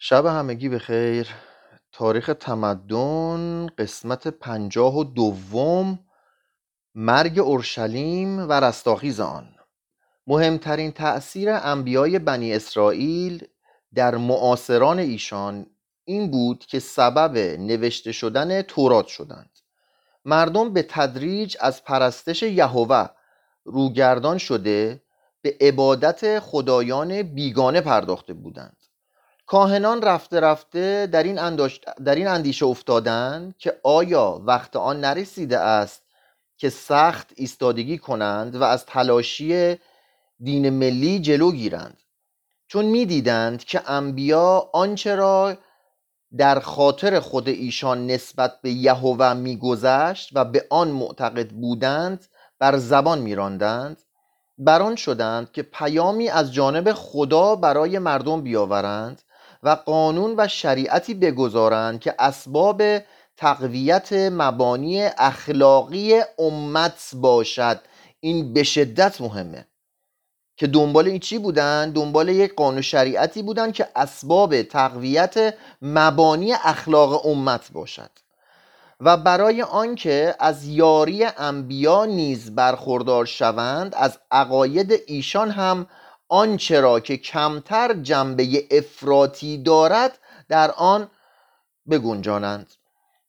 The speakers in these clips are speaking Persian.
شب همگی خیر تاریخ تمدن قسمت پنجاه و دوم مرگ اورشلیم و رستاخیز آن. مهمترین تأثیر انبیای بنی اسرائیل در معاصران ایشان این بود که سبب نوشته شدن تورات شدند. مردم به تدریج از پرستش یهوه روگردان شده به عبادت خدایان بیگانه پرداخته بودند. کاهنان رفته رفته در این, انداش... در این اندیشه افتادند که آیا وقت آن نرسیده است که سخت ایستادگی کنند و از تلاشی دین ملی جلو گیرند؟ چون می‌دیدند که انبیا آنچه را در خاطر خود ایشان نسبت به یهوه میگذشت و به آن معتقد بودند بر زبان میراندند. بران شدند که پیامی از جانب خدا برای مردم بیاورند و قانون و شریعتی بگذارند که اسباب تقویت مبانی اخلاقی امت باشد. این به شدت مهمه. که دنبال این چی بودن؟ دنبال یک قانون شریعتی بودن که اسباب تقویت مبانی اخلاق امت باشد. و برای آنکه از یاری انبیا نیز برخوردار شوند از عقاید ایشان هم آنچه را که کمتر جنبه افراطی دارد در آن بگنجانند.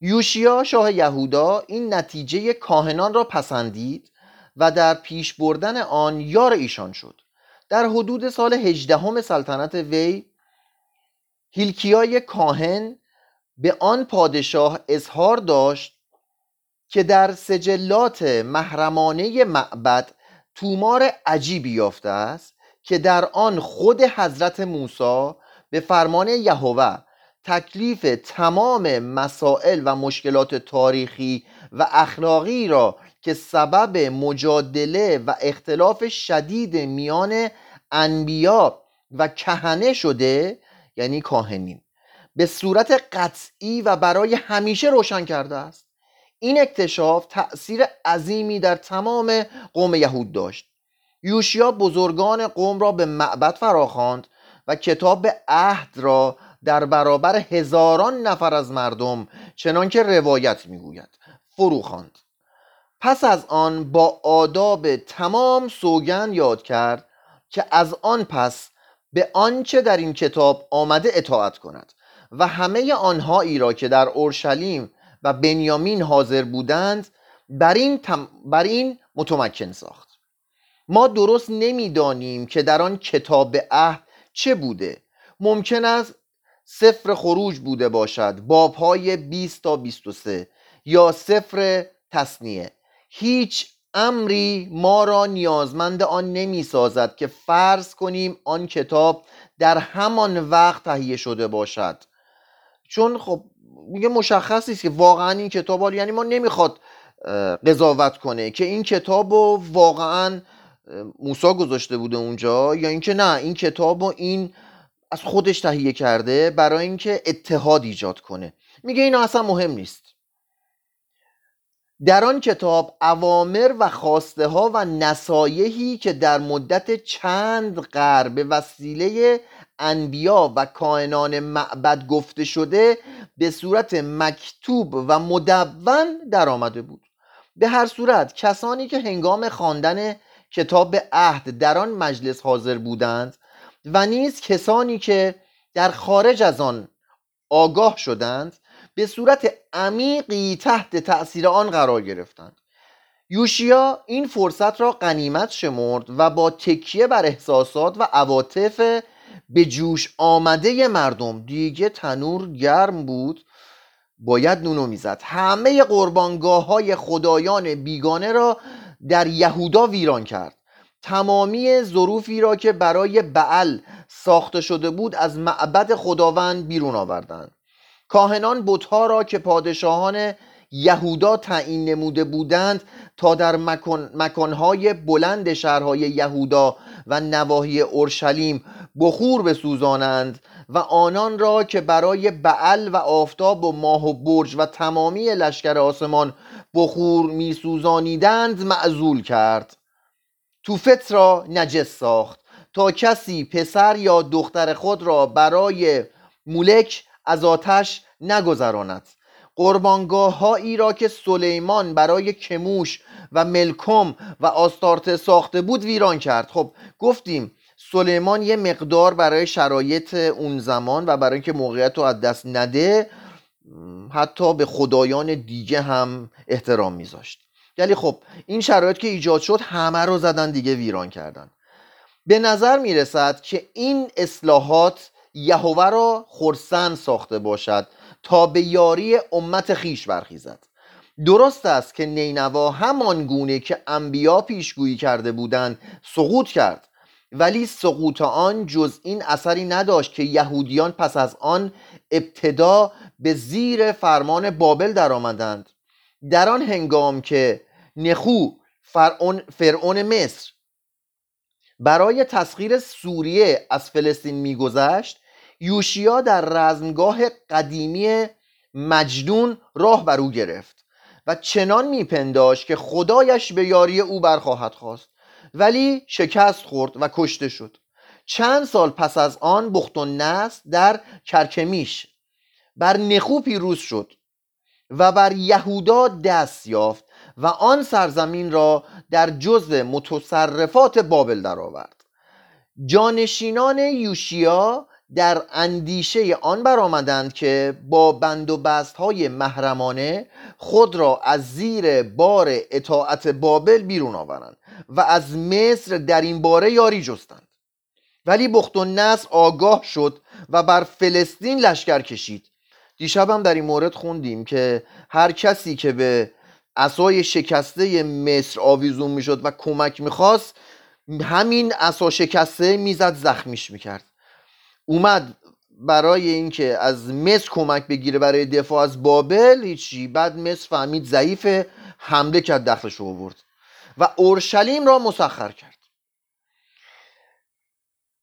یوشیا شاه یهودا این نتیجه کاهنان را پسندید و در پیش بردن آن یار ایشان شد. در حدود سال هجدهم سلطنت وی هیلکیای کاهن به آن پادشاه اظهار داشت که در سجلات محرمانه معبد تومار عجیبی یافته است که در آن خود حضرت موسی به فرمان یهوه تکلیف تمام مسائل و مشکلات تاریخی و اخلاقی را که سبب مجادله و اختلاف شدید میان انبیا و کهنه شده یعنی کاهنین به صورت قطعی و برای همیشه روشن کرده است. این اکتشاف تأثیر عظیمی در تمام قوم یهود داشت. یوشیا بزرگان قوم را به معبد فراخواند و کتاب عهد را در برابر هزاران نفر از مردم چنانکه روایت می‌گوید فرو خواند پس از آن با آداب تمام سوگند یاد کرد که از آن پس به آنچه در این کتاب آمده اطاعت کند و همه آنهایی را که در اورشلیم و بنیامین حاضر بودند بر این. بر این متمکن ساخت ما درست نمی‌دانیم که در آن کتاب عهد چه بوده. ممکن است سفر خروج بوده باشد بابهای 20 تا 23 یا سفر تصنیه. هیچ امری ما را نیازمند آن نمی سازد که فرض کنیم آن کتاب در همان وقت تهیه شده باشد. چون خب میگه مشخص است که واقعا این کتاب یعنی ما نمی‌خواد قضاوت کنه که این کتاب رو واقعا موسا گذاشته بوده اونجا یا اینکه نه این کتاب رو این از خودش تهیه کرده برای اینکه اتحاد ایجاد کنه. میگه اینا اصلا مهم نیست. در آن کتاب اوامر و خواسته ها و نصایحی که در مدت چند قرن به وسیله انبیا و کائنان معبد گفته شده به صورت مکتوب و مدون در آمده بود. به هر صورت کسانی که هنگام خواندن کتاب عهد در آن مجلس حاضر بودند و نیز کسانی که در خارج از آن آگاه شدند به صورت عمیقی تحت تأثیر آن قرار گرفتند. یوشیا این فرصت را قنیمت شمرد و با تکیه بر احساسات و عواطف به جوش آمده مردم دیگه تنور گرم بود باید نونو می‌زد. همه قربانگاه های خدایان بیگانه را در یهودا ویران کرد. تمامی ظروفی را که برای بعل ساخته شده بود از معبد خداوند بیرون آوردند. کاهنان بتها را که پادشاهان یهودا تعیین نموده بودند تا در مکان، مکانهای بلند شهرهای یهودا و نواحی اورشلیم بخور بسوزانند و آنان را که برای بعل و آفتاب و ماه و برج و تمامی لشکر آسمان بخور میسوزانیدند معزول کرد. توفت را نجس ساخت تا کسی پسر یا دختر خود را برای مولک از آتش نگذراند. قربانگاه هایی را که سلیمان برای کموش و ملکم و آستارت ساخته بود ویران کرد. خب گفتیم سلیمان یه مقدار برای شرایط اون زمان و برای اینکه موقعیت رو از دست نده حتی به خدایان دیگه هم احترام میذاشت. یعنی خب این شرایط که ایجاد شد همه رو زدن دیگه ویران کردن. به نظر می‌رسد که این اصلاحات یهوه را خرسند ساخته باشد تا به یاری امت خیش برخیزد. درست است که نینوا همان گونه که انبیا پیشگویی کرده بودند سقوط کرد. ولی سقوط آن جز این اثری نداشت که یهودیان پس از آن ابتدا به زیر فرمان بابل درآمدند. در آن هنگام که نخو فرعون, فرعون مصر برای تسخیر سوریه از فلسطین میگذشت یوشیا در رزمگاه قدیمی مجدون راه بر او گرفت و چنان میپنداشت که خدایش به یاری او برخواهد خواست. ولی شکست خورد و کشته شد. چند سال پس از آن بخت و نست در کرکمیش بر نخو پیروز شد و بر یهودا دست یافت و آن سرزمین را در جزء متصرفات بابل درآورد. جانشینان یوشیا در اندیشه آن برآمدند که با بند و بست های محرمانه خود را از زیر بار اطاعت بابل بیرون آورند و از مصر در این باره یاری جستند. ولی بخت و نصر آگاه شد و بر فلسطین لشکر کشید. دیشب هم در این مورد خوندیم که هر کسی که به اسای شکسته مصر آویزون می‌شد و کمک می‌خواست همین اسا شکسته می‌زد زخمیش می‌کرد. اومد برای اینکه از مصر کمک بگیره برای دفاع از بابل هیچی. بعد مصر فهمید ضعیف حمله کرد دخلش رو آورد. و اورشلیم را مسخر کرد.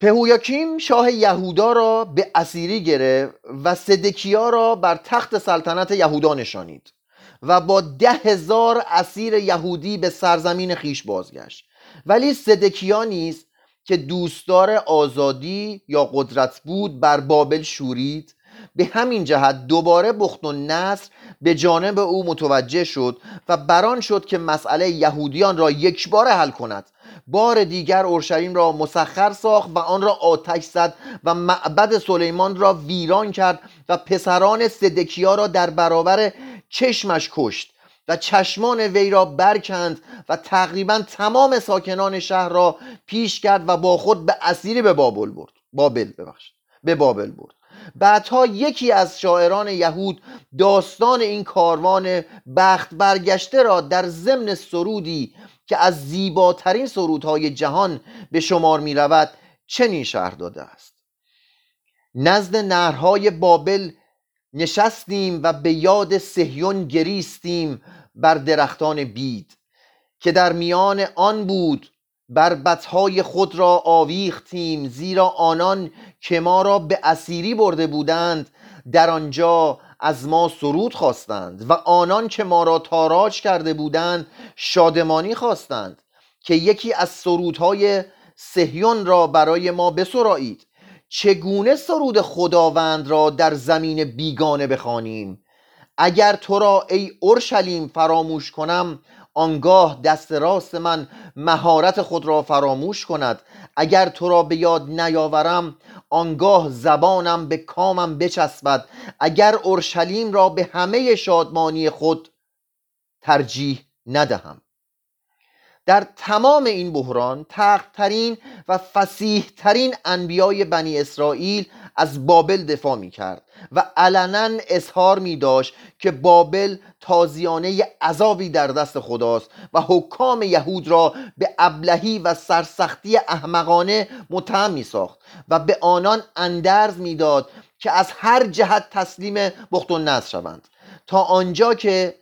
پهویاکیم شاه یهودا را به اسیری گرفت و صدکیا را بر تخت سلطنت یهودا نشانید و با ده هزار اسیر یهودی به سرزمین خیش بازگشت. ولی صدکیا نیز که دوستدار آزادی یا قدرت بود بر بابل شورید. به همین جهت دوباره بخت و نصر به جانب او متوجه شد و بران شد که مسئله یهودیان را یکباره حل کند. بار دیگر اورشلیم را مسخر ساخت و آن را آتش زد و معبد سلیمان را ویران کرد و پسران صدکیا را در برابر چشمش کشت. و چشمان وی را برکند و تقریبا تمام ساکنان شهر را پیش کرد و با خود به اسیری به بابل برد. بابل ببخشید. به بابل برد. بعدها یکی از شاعران یهود داستان این کاروان بخت برگشته را در ضمن سرودی که از زیباترین سرودهای جهان به شمار می رود چنین شهر داده است. نزد نهرهای بابل نشستیم و به یاد سهیون گریستیم بر درختان بید که در میان آن بود بربتهای خود را آویختیم زیرا آنان که ما را به اسیری برده بودند در آنجا از ما سرود خواستند و آنان که ما را تاراج کرده بودند شادمانی خواستند که یکی از سرودهای سهیون را برای ما بسرایید. چگونه سرود خداوند را در زمین بیگانه بخوانیم؟ اگر تو را ای اورشلیم فراموش کنم آنگاه دست راست من مهارت خود را فراموش کند. اگر تو را به یاد نیاورم آنگاه زبانم به کامم بچسبد. اگر اورشلیم را به همه شادمانی خود ترجیح ندهم. در تمام این بحران تقترین و فسیح ترین انبیای بنی اسرائیل از بابل دفاع می کرد و علنا اظهار می داشت که بابل تازیانه عذابی در دست خداست و حکام یهود را به ابلهی و سرسختی احمقانه متهم می ساخت و به آنان اندرز می‌داد که از هر جهت تسلیم بخت و شوند. تا آنجا که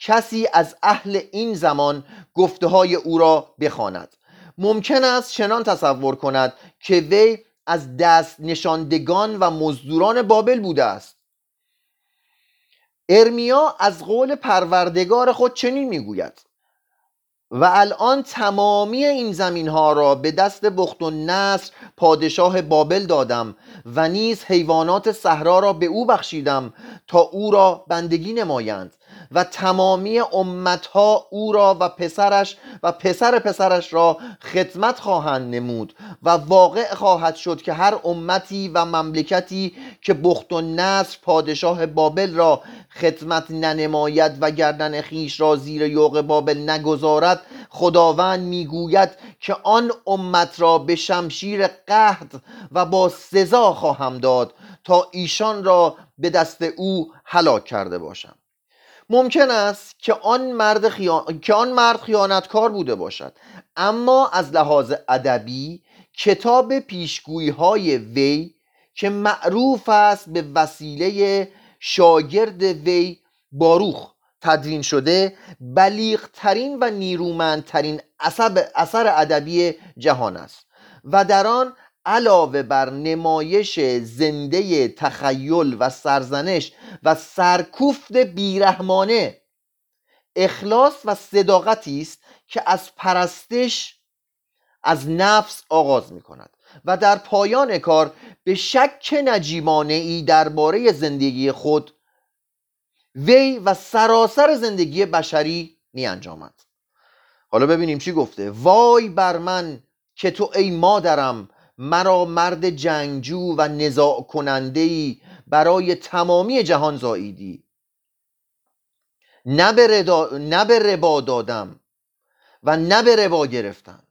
کسی از اهل این زمان گفته های او را بخواند. ممکن است چنان تصور کند که وی از دست نشاندگان و مزدوران بابل بوده است. ارمیا از قول پروردگار خود چنین می‌گوید. و الان تمامی این زمین ها را به دست بخت و نصر پادشاه بابل دادم و نیز حیوانات صحرا را به او بخشیدم تا او را بندگی نمایند. و تمامی امتها او را و پسرش و پسر پسرش را خدمت خواهند نمود و واقع خواهد شد که هر امتی و مملکتی که بخت و نصر پادشاه بابل را خدمت ننماید و گردن خیش را زیر یوغ بابل نگذارد خداوند می‌گوید که آن امت را به شمشیر قهد و با سزا خواهم داد تا ایشان را به دست او هلاک کرده باشم. ممکن است که آن مرد, خیان... که آن مرد خیانتکار بوده باشد. اما از لحاظ ادبی کتاب پیشگویی های وی که معروف است به وسیله شاگرد وی باروخ تدوین شده بلیغترین و نیرومندترین اثر ادبی جهان است. و در آن علاوه بر نمایش زنده تخیل و سرزنش و سرکوفت بیرحمانه اخلاص و صداقتی است که از پرستش از نفس آغاز می کند و در پایان کار به شک نجیبانه ای درباره زندگی خود وی و سراسر زندگی بشری می انجامد حالا ببینیم چی گفته. وای بر من که تو ای مادرم مرا مرد جنگجو و نزاع کننده ای برای تمامی جهان زاییدی. نه به ربا دادم و نه به ربا گرفتم.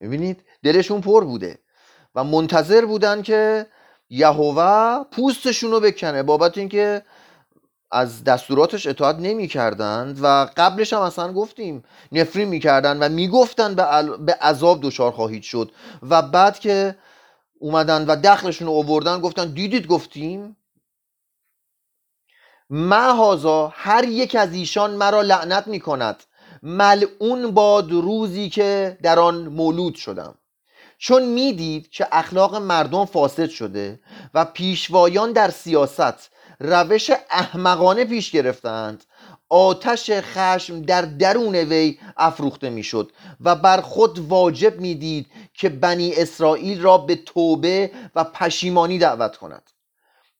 می‌بینید دلشون پر بوده و منتظر بودن که یهوه پوستشون رو بکنه بابت اینکه از دستوراتش اطاعت نمی کردند و قبلش هم اصلا گفتیم نفرین می‌کردند و می‌گفتن به, به عذاب دچار خواهید شد. و بعد که اومدن و دخلشون رو اووردن گفتن دیدید گفتیم؟ محازا هر یک از ایشان مرا لعنت می کند ملعون باد روزی که در آن مولود شدم. چون می‌دید که اخلاق مردم فاسد شده و پیشوایان در سیاست روش احمقانه پیش گرفتند. آتش خشم در درون وی افروخته می‌شد و بر خود واجب می‌دید که بنی اسرائیل را به توبه و پشیمانی دعوت کند.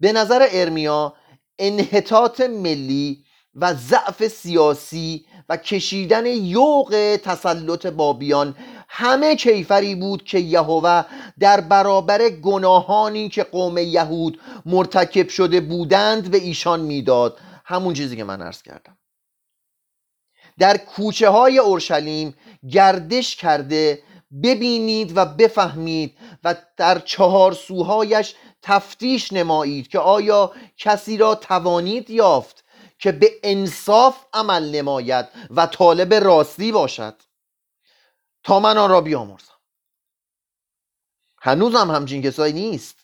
به نظر ارمیا انحطاط ملی و ضعف سیاسی و کشیدن یوق تسلط بابیان همه کیفری بود که یهوه در برابر گناهانی که قوم یهود مرتکب شده بودند به ایشان می‌داد. همون چیزی که من عرض کردم. در کوچه های اورشلیم گردش کرده ببینید و بفهمید و در چهار سوهایش تفتیش نمایید که آیا کسی را توانید یافت که به انصاف عمل نماید و طالب راستی باشد. تا من آن را بیامرزم. هنوزم هم همچین کسایی نیست.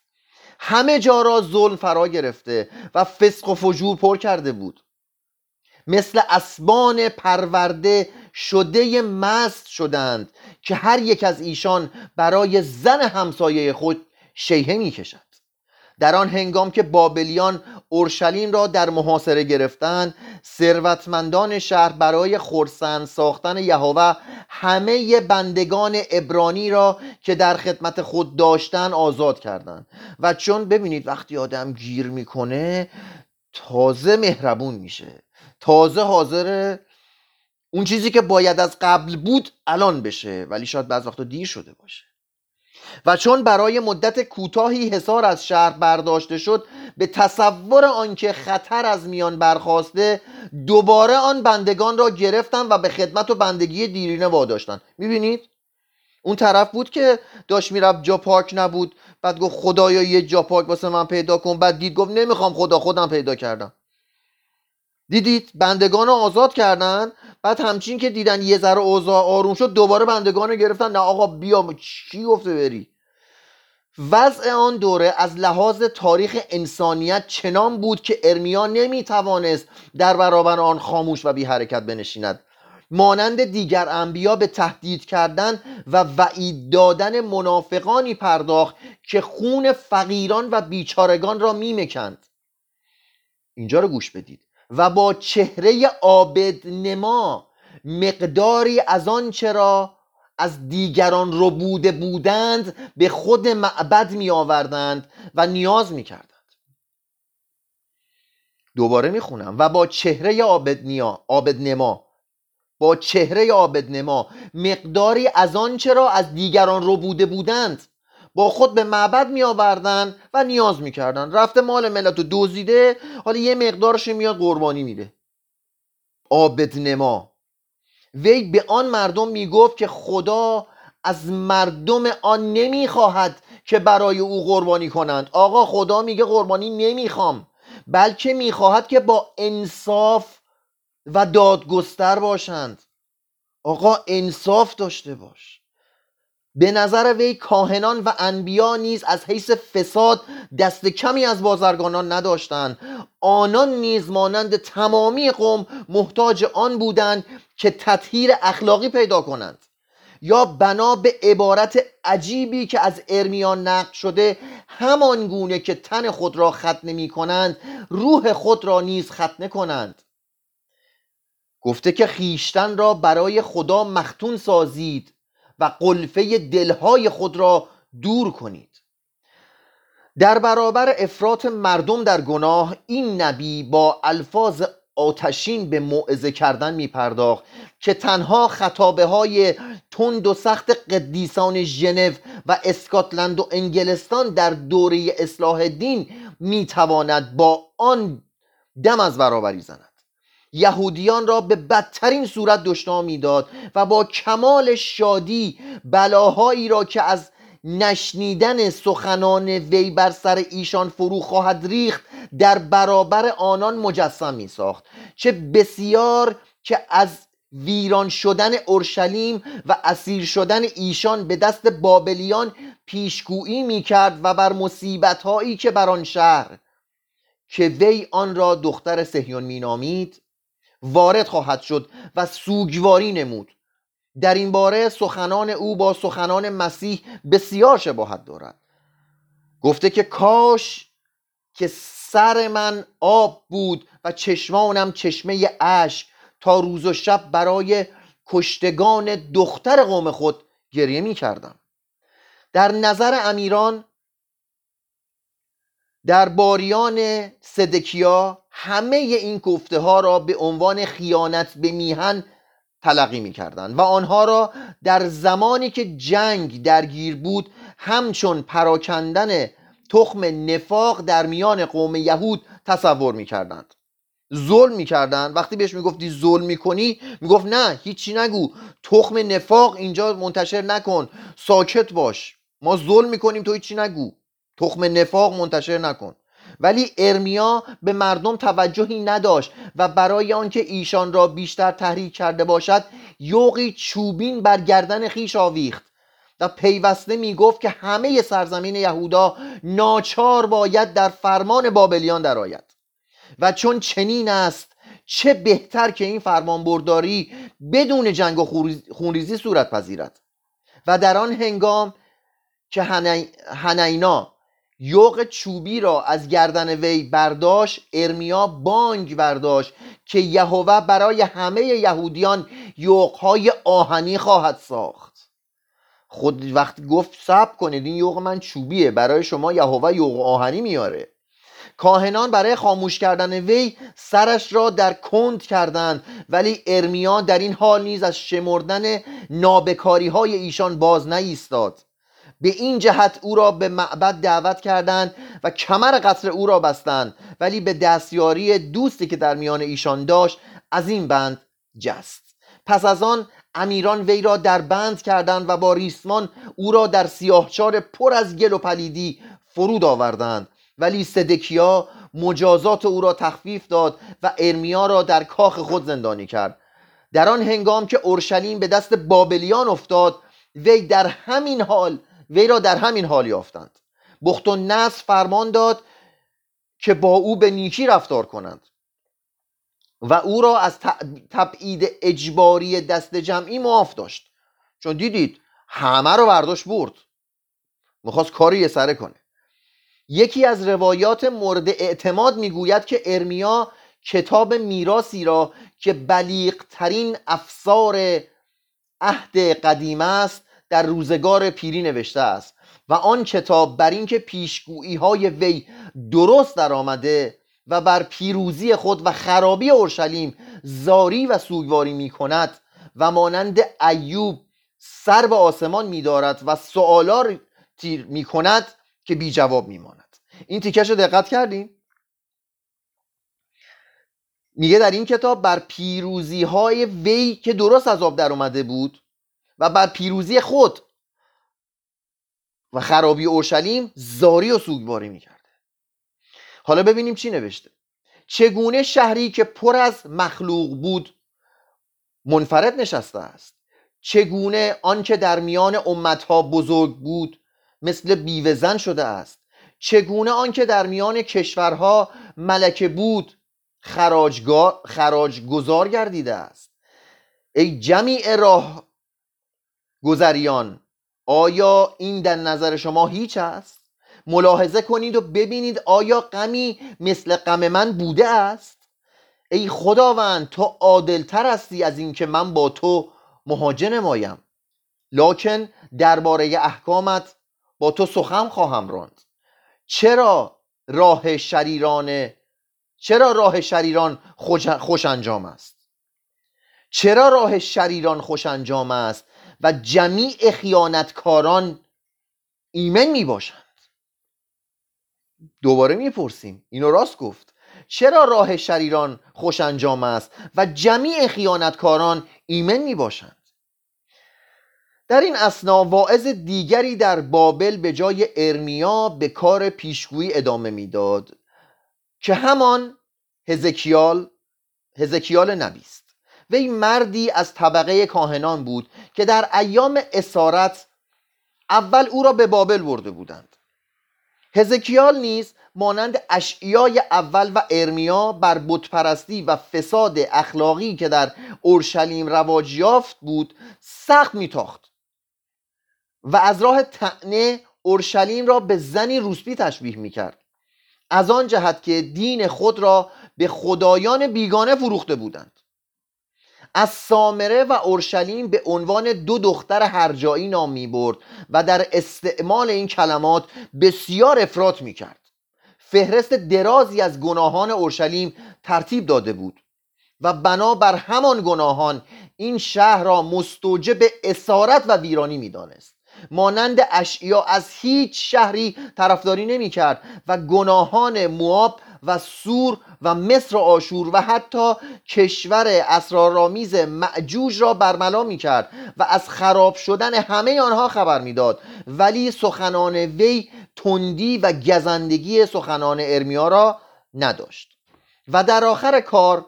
همه جا را ظلم فرا گرفته و فسق و فجور پر کرده بود. مثل اسبان پرورده شده مست شدند که هر یک از ایشان برای زن همسایه خود شیهه می کشد. در آن هنگام که بابلیان اورشلیم را در محاصره گرفتند ثروتمندان شهر برای خرسند ساختن یهوه همه بندگان ابرانی را که در خدمت خود داشتن آزاد کردند. و چون ببینید وقتی آدم گیر می‌کنه تازه مهربون میشه. تازه حاضر اون چیزی که باید از قبل بود الان بشه ولی شاید بعض وقتا دیر شده باشه. و چون برای مدت کوتاهی حصار از شهر برداشته شد به تصور آنکه خطر از میان برخواسته دوباره آن بندگان را گرفتن و به خدمت و بندگی دیرینه واداشتن. می‌بینید؟ اون طرف بود که داشت می‌رفت جا پاک نبود. بعد گفت خدایا یه جا پاک واسه من پیدا کن. بعد دید گفت نمی‌خوام خدا خودم پیدا کردم. دیدید؟ بندگان رو آزاد کردن. بعد همچین که دیدن یه ذره اوضاع آروم شد دوباره بندگان رو گرفتن. نه آقا بیا چی گفته بری؟ وضع آن دوره از لحاظ تاریخ انسانیت چنان بود که ارمیا نمی‌توانست در برابر آن خاموش و بی حرکت بنشیند. مانند دیگر انبیا به تهدید کردن و وعید دادن منافقانی پرداخت که خون فقیران و بیچارگان را میمکند. اینجا رو گوش بدید. و با چهره آبد نما مقداری از آن چرا از دیگران رو بوده بودند به خود معبد می آوردند و نیاز می کردند دوباره می خونم و با چهره آبد, نیا، آبد نما. با چهره آبد نما مقداری از آن چرا از دیگران رو بوده بودند؟ با خود به معبد می آوردن و نیاز می‌کردن. رفته مال ملت رو دزدیده حالا یه مقدارش میاد قربانی میده. آبد نما وی به آن مردم می‌گفت که خدا از مردم آن نمی‌خواهد که برای او قربانی کنند. آقا خدا میگه قربانی نمی‌خوام بلکه می‌خواهد که با انصاف و دادگستر باشند. آقا انصاف داشته باش. به نظر وی کاهنان و انبیا نیز از حیث فساد دست کمی از بازرگانان نداشتند. آنان نیز مانند تمامی قوم محتاج آن بودند که تطهیر اخلاقی پیدا کنند. یا بنا به عبارت عجیبی که از ارمیان نقل شده همان گونه که تن خود را ختنه می کنند روح خود را نیز ختنه کنند. گفته که خیشتن را برای خدا مختون سازید. و قلفه دلهای خود را دور کنید. در برابر افراط مردم در گناه این نبی با الفاظ آتشین به موعظه کردن می پرداخت که تنها خطابه های تند و سخت قدیسان ژنو و اسکاتلند و انگلستان در دوره اصلاح دین می تواند با آن دم از برابری زند. یهودیان را به بدترین صورت دشنام می‌داد و با کمال شادی بلاهایی را که از نشنیدن سخنان وی بر سر ایشان فرو خواهد ریخت در برابر آنان مجسم می ساخت چه بسیار که از ویران شدن اورشلیم و اسیر شدن ایشان به دست بابلیان پیشگویی می کرد و بر مصیبت هایی که بر آن شهر که وی آن را دختر سهیون مینامید وارد خواهد شد و سوگواری نمود. در این باره سخنان او با سخنان مسیح بسیار شباهت دارد. گفته که کاش که سر من آب بود و چشمانم چشمه اش تا روز و شب برای کشتگان دختر قوم خود گریه می کردم. در نظر امیران در باریان صدکیا همه این گفته ها را به عنوان خیانت به میهن تلقی می کردن و آنها را در زمانی که جنگ درگیر بود همچون پراکندن تخم نفاق در میان قوم یهود تصور می کردند ظلم می‌کردن وقتی بهش می‌گفتی ظلم می‌کنی می‌گفت نه هیچی نگو. تخم نفاق اینجا منتشر نکن. ساکت باش. ما ظلم می‌کنیم تو هیچی نگو. تخم نفاق منتشر نکن. ولی ارمیا به مردم توجهی نداشت و برای آنکه ایشان را بیشتر تحریک کرده باشد یوقی چوبین بر گردن خیش آویخت و پیوسته می‌گفت که همه سرزمین یهودا ناچار باید در فرمان بابلیان درآید. و چون چنین است چه بهتر که این فرمان برداری بدون جنگ و خونریزی صورت پذیرد. و در آن هنگام که هنینا یوق چوبی را از گردن وی برداشت ارمیا بانگ برداشت که یهوه برای همه یهودیان یوقهای آهنی خواهد ساخت. خود وقتی گفت سب کنید این یوق من چوبیه برای شما یهوه یوق آهنی میاره. کاهنان برای خاموش کردن وی سرش را در کند کردند ولی ارمیا در این حال نیز از شمردن نابکاری های ایشان باز نایستاد به این جهت او را به معبد دعوت کردند و کمر قصر او را بستند. ولی به دستیاری دوستی که در میان ایشان داشت از این بند جست. پس از آن امیران وی را در بند کردند و با ریسمان او را در سیاهچار پر از گل و پلیدی فرود آوردند. ولی صدکیا مجازات او را تخفیف داد و ارمیا را در کاخ خود زندانی کرد. در آن هنگام که اورشلیم به دست بابلیان افتاد وی در همین حال وی را در همین حال یافتند. بخت و نصر فرمان داد که با او به نیکی رفتار کنند و او را از تبعید اجباری دست جمعی معاف داشت. چون دیدید همه رو برداشت برد. می‌خواست کاری یه سره کنه. یکی از روایات مورد اعتماد می‌گوید که ارمیا کتاب میراسی را که بلیغ ترین افسار عهد قدیم است در روزگار پیری نوشته است و آن کتاب بر اینکه پیشگویی های وی درست در آمده و بر پیروزی خود و خرابی اورشلیم زاری و سوگواری می کند و مانند ایوب سر به آسمان می دارد و سوالار تیر می کند که بی جواب می ماند این تیکش رو دقت کردیم میگه در این کتاب بر پیروزی های وی که درست از آب در اومده بود و بر پیروزی خود و خرابی اورشلیم زاری و سوگواری می‌کرده. حالا ببینیم چی نوشته. چگونه شهری که پر از مخلوق بود منفرد نشسته است. چگونه آنچه در میان امتها بزرگ بود مثل بیوزن شده است. چگونه آنکه در میان کشورها ملکه بود خراج گذار گردیده است. ای جمیع راه گذریان آیا این در نظر شما هیچ است؟ ملاحظه کنید و ببینید آیا غمی مثل غم من بوده است؟ ای خداوند تو عادلتر هستی از اینکه من با تو مهاجه نمایم. لکن درباره احکامت با تو سخن خواهم راند. چرا راه شریران چرا راه شریران خوش انجام است؟ چرا راه شریران خوش انجام است؟ و جمیع خیانتکاران ایمن می باشند دوباره می‌پرسیم. اینو راست گفت. چرا راه شریران خوش انجام است و جمیع خیانتکاران ایمن می باشند در این اسنا واعظ دیگری در بابل به جای ارمیا به کار پیشگویی ادامه می‌داد که همان هزکیال هزکیال نبی است وی مردی از طبقه کاهنان بود که در ایام اسارت اول او را به بابل برده بودند. هزکیال نیز مانند اشعیای اول و ارمیا بر بتپرستی و فساد اخلاقی که در اورشلیم رواج یافت بود سخت میتاخت و از راه تعنه اورشلیم را به زنی روسپی تشبیه می‌کرد. از آن جهت که دین خود را به خدایان بیگانه فروخته بودند. از سامره و اورشلیم به عنوان دو دختر هرجایی نام می برد و در استعمال این کلمات بسیار افراط می کرد فهرست درازی از گناهان اورشلیم ترتیب داده بود و بنا بر همان گناهان این شهر را مستوجب اسارت و ویرانی می‌دانست. مانند اشعیا از هیچ شهری طرفداری نمی کرد و گناهان مواب و سور و مصر و آشور و حتی کشور اسرارآمیز معجوج را برملا می کرد و از خراب شدن همه آنها خبر می‌داد. ولی سخنان وی تندی و گزندگی سخنان ارمیا را نداشت. و در آخر کار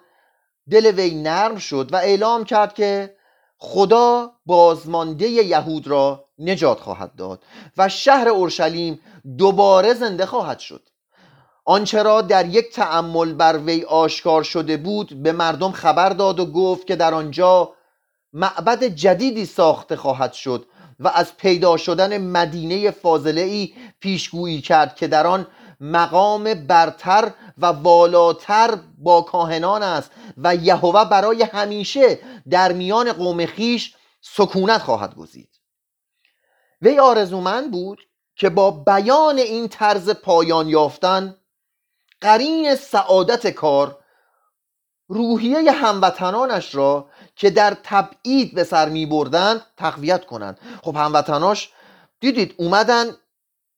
دل وی نرم شد و اعلام کرد که خدا بازمانده یهود را نجات خواهد داد و شهر اورشلیم دوباره زنده خواهد شد. آنچه را در یک تأمل بر وی آشکار شده بود به مردم خبر داد و گفت که در آنجا معبد جدیدی ساخته خواهد شد و از پیدا شدن مدینه فاضله ای پیشگویی کرد که در آن مقام برتر و والاتر با کاهنان است و یهوه برای همیشه در میان قوم خیش سکونت خواهد گزید. وی آرزومند بود که با بیان این طرز پایان یافتن قرین سعادت کار روحیه هموطنانش را که در تبعید به سر می بردن تقویت کنند. خب هموطناش دیدید اومدن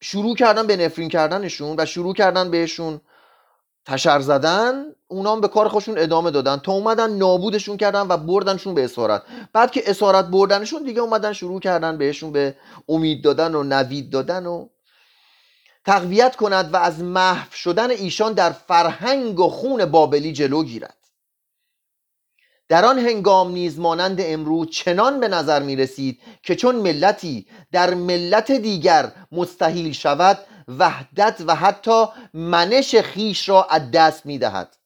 شروع کردن به نفرین کردنشون و شروع کردن بهشون تشر زدن اونام به کار خودشون ادامه دادن. تا اومدن نابودشون کردن و بردنشون به اسارت. بعد که اسارت بردنشون دیگه اومدن شروع کردن بهشون به امید دادن و نوید دادن و تقویت کند و از محو شدن ایشان در فرهنگ و خون بابلی جلو گیرد. در آن هنگام نیز مانند امروز چنان به نظر می رسید که چون ملتی در ملت دیگر مستحیل شود وحدت و حتی منش خیش را از دست می دهد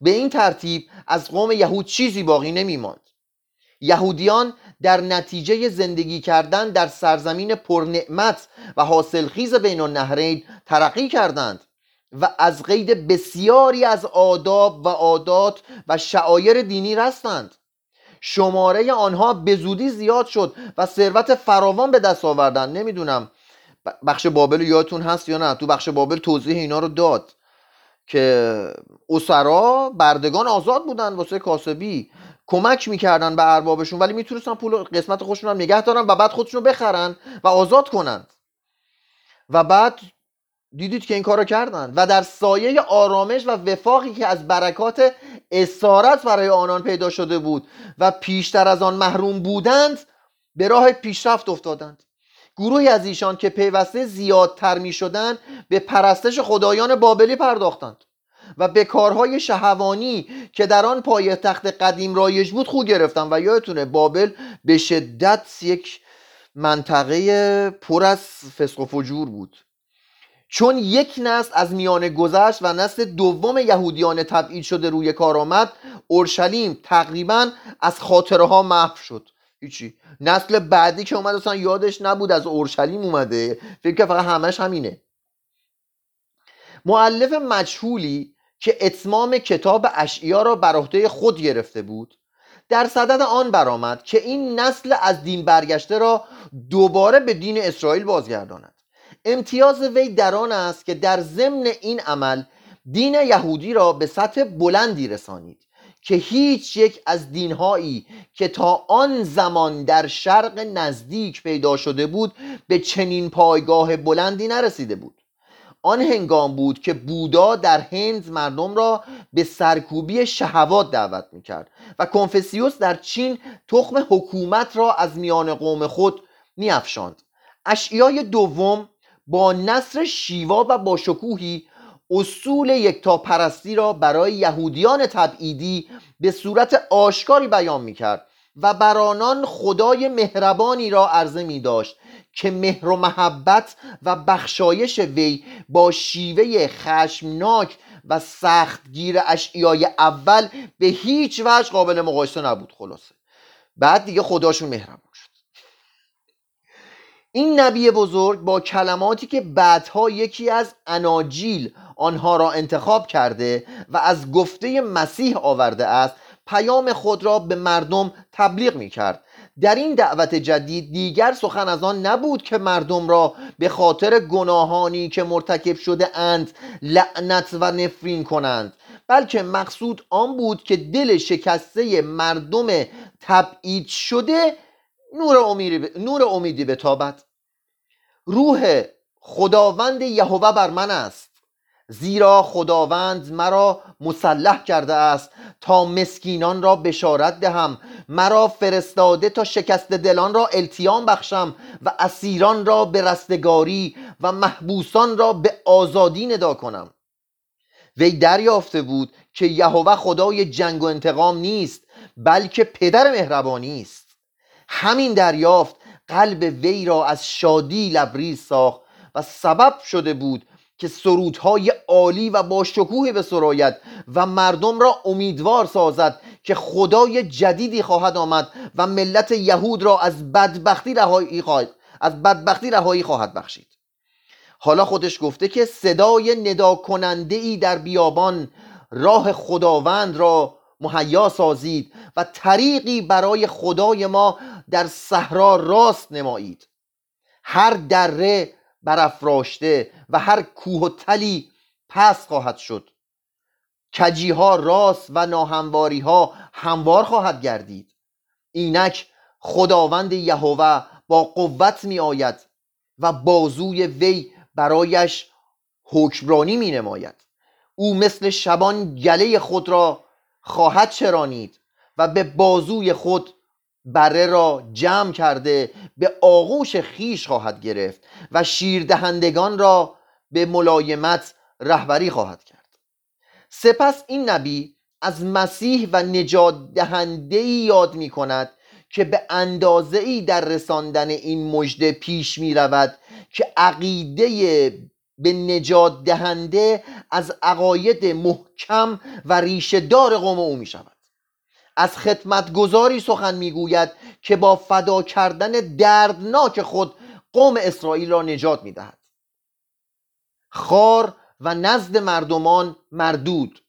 به این ترتیب از قوم یهود چیزی باقی نمی ماند یهودیان در نتیجه زندگی کردن در سرزمین پرنعمت و حاصلخیز بین النهرین ترقی کردند و از قید بسیاری از آداب و عادات و شعایر دینی رستند. شماره آنها به زودی زیاد شد و ثروت فراوان به دست آوردن نمی‌دونم بخش بابل یادتون هست یا نه؟ تو بخش بابل توضیح اینا رو داد که اسرا بردگان آزاد بودن واسه کاسبی. کمک می‌کردن به اربابشون ولی می‌تونستن پول قسمت خودشون هم نگه دارن و بعد خودشون رو بخرن و آزاد کنند و بعد دیدید که این کار رو کردن. و در سایه آرامش و وفاقی که از برکات اسارت برای آنان پیدا شده بود و پیشتر از آن محروم بودند به راه پیشرفت افتادند. گروهی از ایشان که پیوسته زیادتر می شدند به پرستش خدایان بابلی پرداختند. و به کارهای شهوانی که در آن پای تخت قدیم رایج بود خو گرفتن و یادتونه بابل به شدت یک منطقه پر از فسق و فجور بود. چون یک نسل از میانه گذشت و نسل دوم یهودیان تبعید شده روی کار آمد اورشلیم تقریبا از خاطره ها محو شد. هیچی. نسل بعدی که اومد اصلا یادش نبود از اورشلیم اومده. فکر که فقط همش همینه. معلف مجهولی که اتمام کتاب اشعیا را بر عهده خود گرفته بود. در صدد آن برآمد که این نسل از دین برگشته را دوباره به دین اسرائیل بازگرداند. امتیاز وی در آن است که در ضمن این عمل دین یهودی را به سطح بلندی رسانید که هیچ یک از دینهایی که تا آن زمان در شرق نزدیک پیدا شده بود به چنین پایگاه بلندی نرسیده بود. آن هنگام بود که بودا در هند مردم را به سرکوبی شهوات دعوت می‌کرد و کنفسیوس در چین تخم حکومت را از میان قوم خود میافشاند. اشیای دوم با نصر شیوا و با شکوهی اصول یکتا پرستی را برای یهودیان تبعیدی به صورت آشکاری بیان می کرد و بر آنان خدای مهربانی را عرضه می داشت که مهر و محبت و بخشایش وی با شیوه خشمناک و سختگیر اشعیای اول به هیچ وجه قابل مقایسه نبود خلاصه. بعد دیگه خداشون مهربان این نبی بزرگ با کلماتی که بعدها یکی از اناجیل آنها را انتخاب کرده و از گفته مسیح آورده است پیام خود را به مردم تبلیغ می کرد در این دعوت جدید دیگر سخن از آن نبود که مردم را به خاطر گناهانی که مرتکب شده اند لعنت و نفرین کنند. بلکه مقصود آن بود که دل شکسته مردم تبعید شده نور امیدی, نور امیدی بتابد. روح خداوند یهوه بر من است. زیرا خداوند مرا مسلح کرده است تا مسکینان را بشارت دهم. مرا فرستاده تا شکست دلان را التیام بخشم و اسیران را به رستگاری و محبوسان را به آزادی ندا کنم. وی دریافته بود که یهوه خدای جنگ و انتقام نیست بلکه پدر مهربانی است. همین دریافت قلب وی را از شادی لبریز ساخت و سبب شده بود که سرودهای عالی و با شکوه به سرایت و مردم را امیدوار سازد که خدای جدیدی خواهد آمد و ملت یهود را از بدبختی رهایی خواهد از بدبختی رهایی خواهد بخشید. حالا خودش گفته که صدای ندا کننده ای در بیابان راه خداوند را مهیا سازید و طریقی برای خدای ما در صحرا راست نمایید. هر دره برافراشته و هر کوه و تلی پس خواهد شد. کجی ها راست و ناهمواری ها هموار خواهد گردید. اینک خداوند یهوه با قوت می آید و بازوی وی برایش حکمرانی می نماید او مثل شبان گله خود را خواهد چرانید و به بازوی خود بره را جمع کرده به آغوش خیش خواهد گرفت و شیردهندگان را به ملایمت رهبری خواهد کرد. سپس این نبی از مسیح و نجات دهنده یاد می کند که به اندازه ای در رساندن این مژده پیش می رود که عقیده به نجات دهنده از عقاید محکم و ریشه دار قوم او می شود از خدمتگذاری سخن می‌گوید که با فدا کردن دردناک خود قوم اسرائیل را نجات می‌دهد. خار و نزد مردمان مردود.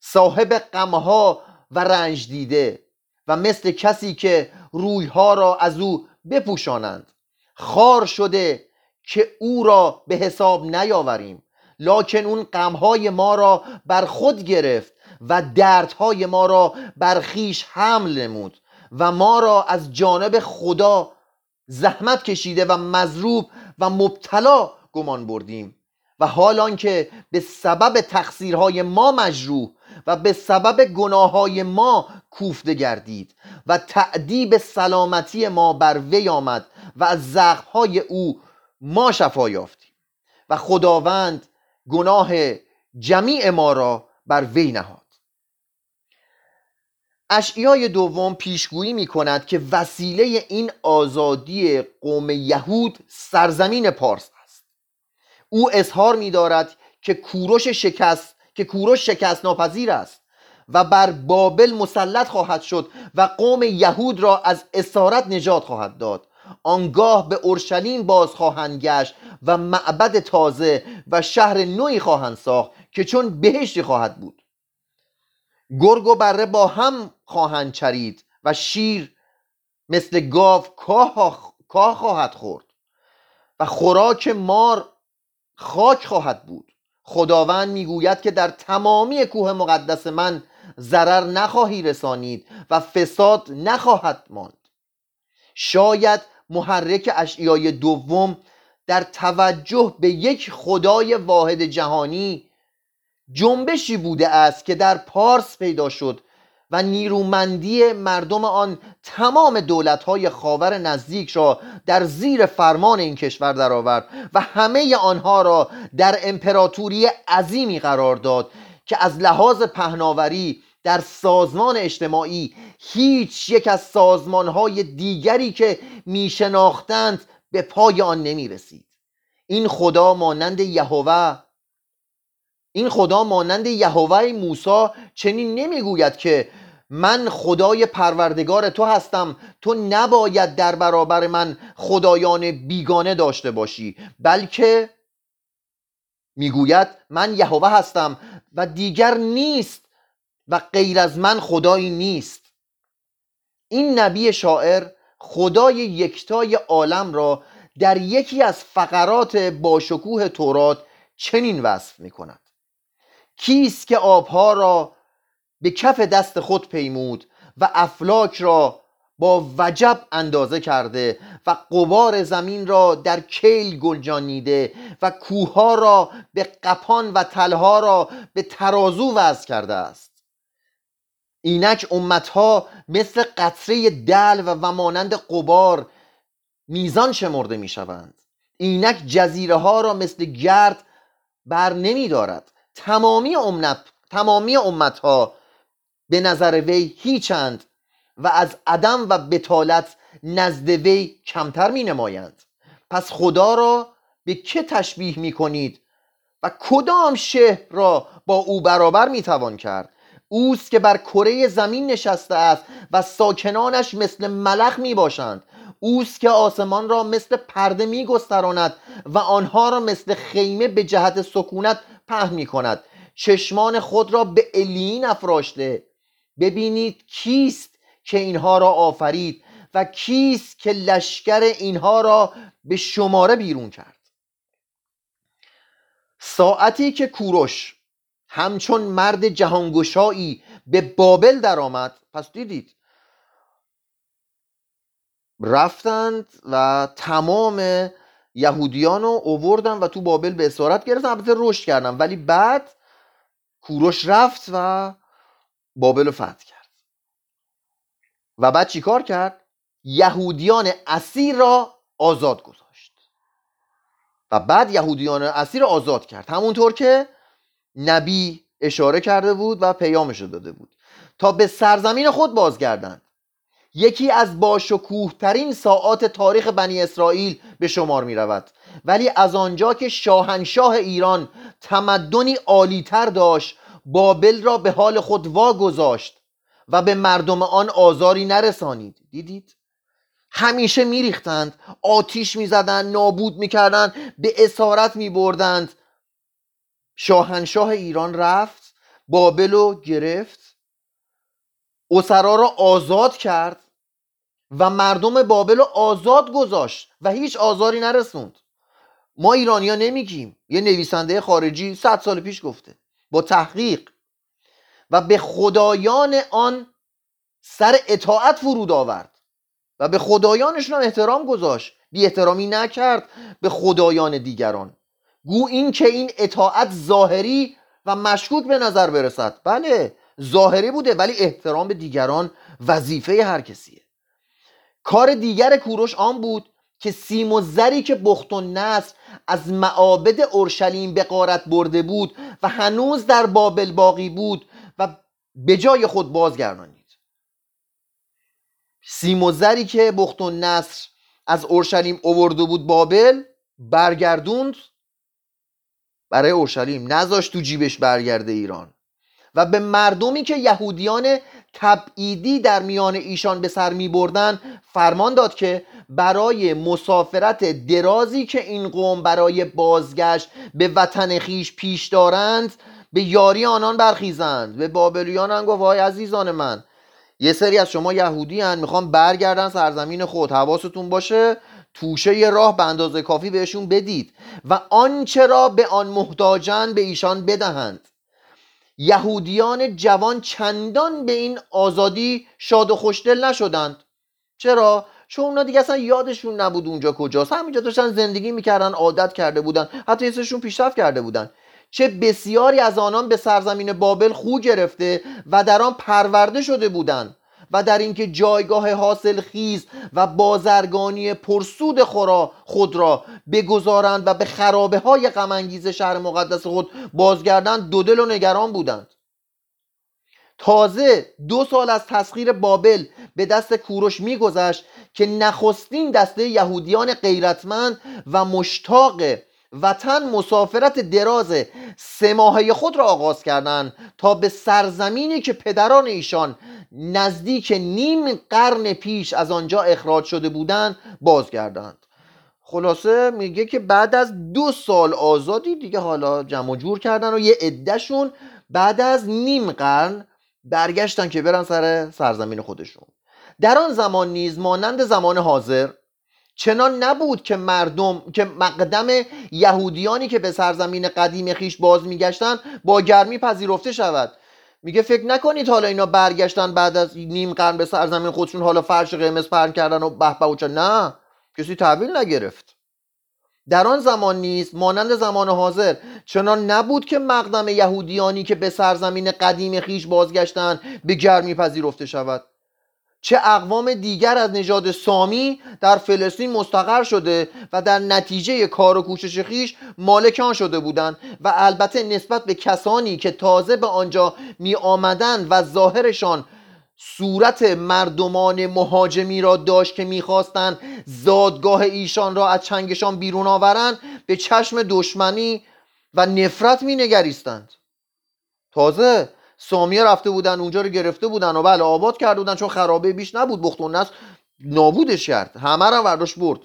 صاحب غمها و رنج دیده و مثل کسی که رویها را از او بپوشانند. خار شده که او را به حساب نیاوریم لکن اون غمهای ما را بر خود گرفت و دردهای ما را بر خیش حمل نمود و ما را از جانب خدا زحمت کشیده و مضروب و مبتلا گمان بردیم و حال آنکه به سبب تقصیرهای ما مجروح و به سبب گناههای ما کوفته گردید و تعدیب سلامتی ما بر وی آمد و از زخمهای او ما شفا یافتیم و خداوند گناه جمیع ما را بر وی نهاد. اشعیای دوم پیشگویی می کند که وسیله این آزادی قوم یهود سرزمین پارس است. او اظهار می دارد که کوروش شکست که کوروش شکست ناپذیر است و بر بابل مسلط خواهد شد و قوم یهود را از اسارت نجات خواهد داد. آنگاه به اورشلیم باز خواهند گشت و معبد تازه و شهر نوی خواهند ساخت که چون بهشتی خواهد بود. گرگ و بره با هم خواهند چرید و شیر مثل گاو کاه خواهد خورد و خوراک مار خاک خواهد بود. خداوند می‌گوید که در تمامی کوه مقدس من ضرر نخواهی رسانید و فساد نخواهد ماند. شاید محرک اشعیای دوم در توجه به یک خدای واحد جهانی جنبشی بوده است که در پارس پیدا شد و نیرومندی مردم آن تمام دولتهای خاور نزدیک را در زیر فرمان این کشور درآورد و همه آنها را در امپراتوری عظیمی قرار داد که از لحاظ پهناوری در سازمان اجتماعی هیچ یک از سازمانهای دیگری که میشناختند به پای آن نمی رسید این خدا مانند یهوه این خدا مانند یهوه موسی چنین نمی‌گوید که من خدای پروردگار تو هستم تو نباید در برابر من خدایان بیگانه داشته باشی بلکه می‌گوید من یهوه هستم و دیگر نیست و غیر از من خدایی نیست. این نبی شاعر خدای یکتای عالم را در یکی از فقرات باشکوه تورات چنین وصف می کند کیست که آبها را به کف دست خود پیمود و افلاک را با وجب اندازه کرده و قبار زمین را در کیل گنجانیده و کوها را به قپان و تلها را به ترازو وضع کرده است. اینک امتها مثل قطره دل و مانند قبار میزان شمرده می‌شوند. اینک جزیره ها را مثل گرد بر نمی دارد تمامی امت تمامی امت ها به نظر وی هیچند و از عدم و بتالت نزد وی کمتر می نمایند پس خدا را به که تشبیه می کنید و کدام شهر را با او برابر می توان کرد؟ اوست که بر کره زمین نشسته است و ساکنانش مثل ملخ می باشند اوست که آسمان را مثل پرده می گستراند و آنها را مثل خیمه به جهت سکونت پهن می کند چشمان خود را به الین افراشته. ببینید کیست که اینها را آفرید و کیست که لشکر اینها را به شماره بیرون کرد. ساعتی که کوروش همچون مرد جهانگشایی به بابل درآمد پس دیدید. رفتند و تمام یهودیان رو اووردن و تو بابل به اسارت گرفتن. البته رشد کردن. ولی بعد کوروش رفت و بابل رو فتح کرد. و بعد چیکار کرد؟ یهودیان اسیر را آزاد گذاشت. و بعد یهودیان اسیر را آزاد کرد. همونطور که نبی اشاره کرده بود و پیامش داده بود. تا به سرزمین خود بازگردند یکی از باشکوه ترین ساعات تاریخ بنی اسرائیل به شمار می رود ولی از آنجا که شاهنشاه ایران تمدنی عالیتر داشت بابل را به حال خود واگذاشت و به مردم آن آزاری نرسانید. دیدید؟ همیشه میریختند آتیش می‌زدند نابود می‌کردند به اسارت میبردند. شاهنشاه ایران رفت بابل رو گرفت اسرا را آزاد کرد و مردم بابل رو آزاد گذاشت و هیچ آزاری نرسوند. ما ایرانیا نمیگیم. یه نویسنده خارجی صد سال پیش گفته. با تحقیق. و به خدایان آن سر اطاعت فرود آورد. و به خدایانشون هم احترام گذاشت. بی احترامی نکرد به خدایان دیگران. گو این که این اطاعت ظاهری و مشکوک به نظر برسد. بله ظاهری بوده ولی احترام به دیگران وظیفه هر کسیه. کار دیگر کوروش آن بود که سیم و زری که بخت و نصر از معابد اورشلیم به قارت برده بود و هنوز در بابل باقی بود و به جای خود بازگردانید. سیم و زری که بخت و نصر از اورشلیم اوورده بود بابل برگردوند. برای اورشلیم نذاشت تو جیبش برگرده ایران. و به مردمی که یهودیان تبعیدی در میان ایشان به سر می بردن فرمان داد که برای مسافرت درازی که این قوم برای بازگشت به وطن خیش پیش دارند به یاری آنان برخیزند. به بابلیان هم گفت وای عزیزان من یه سری از شما یهودی هن می‌خوان برگردن سرزمین خود حواستون باشه توشه یه راه به اندازه کافی بهشون بدید و آنچه را به آن محتاجن به ایشان بدهند. یهودیان جوان چندان به این آزادی شاد و خوشدل نشدند. چرا؟ چون اونا دیگه اصلا یادشون نبود اونجا کجاست. همینجا داشتن زندگی می‌کردن عادت کرده بودن حتی حسشون پیشرفت کرده بودن. چه بسیاری از آنان به سرزمین بابل خو گرفته و در آن پرورده شده بودند. و در اینکه جایگاه حاصل خیز و بازرگانی پرسود خورا خود را بگذارند و به خرابه های غمانگیز شهر مقدس خود بازگردند دو دل و نگران بودند. تازه دو سال از تسخیر بابل به دست کوروش میگذشت که نخستین دسته یهودیان غیرتمند و مشتاق وطن مسافرت دراز سه ماهه خود را آغاز کردند تا به سرزمینی که پدران ایشان نزدیک نیم قرن پیش از آنجا اخراج شده بودند بازگردند. خلاصه میگه که بعد از دو سال آزادی دیگه حالا جمع جور کردن و یه عدهشون بعد از نیم قرن برگشتن که برن سر سرزمین خودشون. در آن زمان نیز مانند زمان حاضر چنان نبود که مردم که مقدم یهودیانی که به سرزمین قدیم خیش باز میگشتن با گرمی پذیرفته شود. میگه فکر نکنید حالا اینا برگشتن بعد از نیم قرن به سرزمین خودشون حالا فرش قرمز پهن کردن و به و نه کسی تحویل نگرفت. در آن زمان نیست مانند زمان حاضر چنان نبود که مقدم یهودیانی که به سرزمین قدیم خیش بازگشتن به گرمی پذیرفته شود. چه اقوام دیگر از نژاد سامی در فلسطین مستقر شده و در نتیجه کار و کوشش خیش مالکان شده بودند و البته نسبت به کسانی که تازه به آنجا می آمدند و ظاهرشان صورت مردمان مهاجمی را داشت که می‌خواستند زادگاه ایشان را از چنگشان بیرون آورند به چشم دشمنی و نفرت مینگریستند تازه سامیه رفته بودن اونجا رو گرفته بودن و بله آباد کرده بودن چون خرابه بیش نبود. بخت و نابودش کرد. همه رو ورداش برد.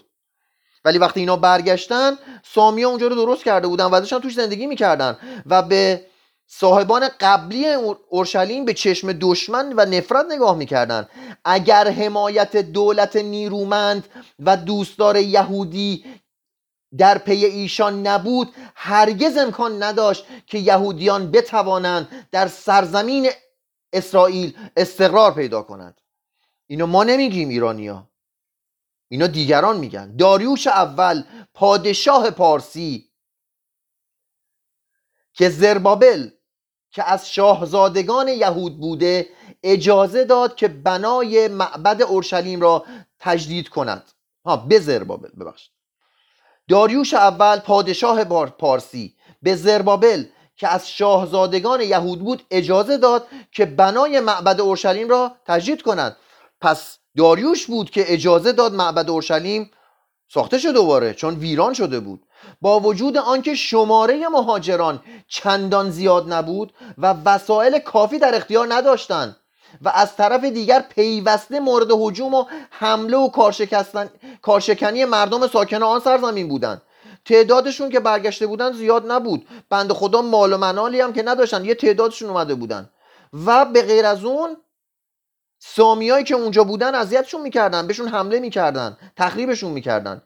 ولی وقتی اینا برگشتن سامیه اونجا رو درست کرده بودن و داشتن توش زندگی می‌کردن و به صاحبان قبلی اورشلیم به چشم دشمن و نفرت نگاه می‌کردن. اگر حمایت دولت نیرومند و دوستدار یهودی در پی ایشان نبود هرگز امکان نداشت که یهودیان بتوانند در سرزمین اسرائیل استقرار پیدا کنند. اینو ما نمیگیم ایرانیا اینا دیگران میگن. داریوش اول پادشاه پارسی که زربابل که از شاهزادگان یهود بوده اجازه داد که بنای معبد اورشلیم را تجدید کند. ها به زربابل ببخشید. داریوش اول پادشاه پارسی به زربابل که از شاهزادگان یهود بود اجازه داد که بنای معبد اورشلیم را تجدید کند پس داریوش بود که اجازه داد معبد اورشلیم ساخته شد دوباره چون ویران شده بود. با وجود آنکه شماره مهاجران چندان زیاد نبود و وسایل کافی در اختیار نداشتند. و از طرف دیگر پیوسته مورد حجوم و حمله و کارشکنی مردم ساکن آن سرزمین بودند. تعدادشون که برگشته بودن زیاد نبود. بند خدا مال و منالی هم که نداشتن یه تعدادشون اومده بودن و به غیر از اون سامیایی که اونجا بودن اذیتشون می‌کردن بهشون حمله می‌کردن تخریبشون می‌کردن.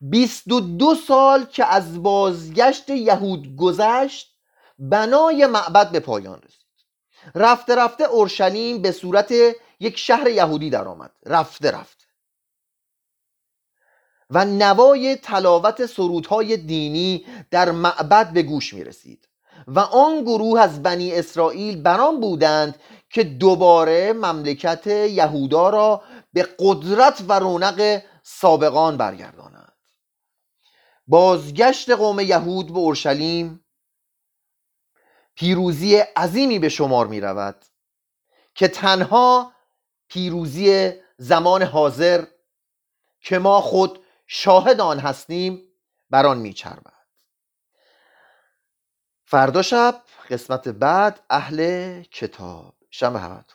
22 سال که از بازگشت یهود گذشت بنای معبد به پایان رسید. رفته رفته اورشلیم به صورت یک شهر یهودی درآمد. رفته رفته. و نوای تلاوت سرودهای دینی در معبد به گوش می رسید و آن گروه از بنی اسرائیل بران بودند که دوباره مملکت یهودا را به قدرت و رونق سابقان برگردانند. بازگشت قوم یهود به اورشلیم پیروزی عظیمی به شمار می رود که تنها پیروزی زمان حاضر که ما خود شاهد آن هستیم بر آن میچربد. فردا شب قسمت بعد اهل کتاب. شب همتون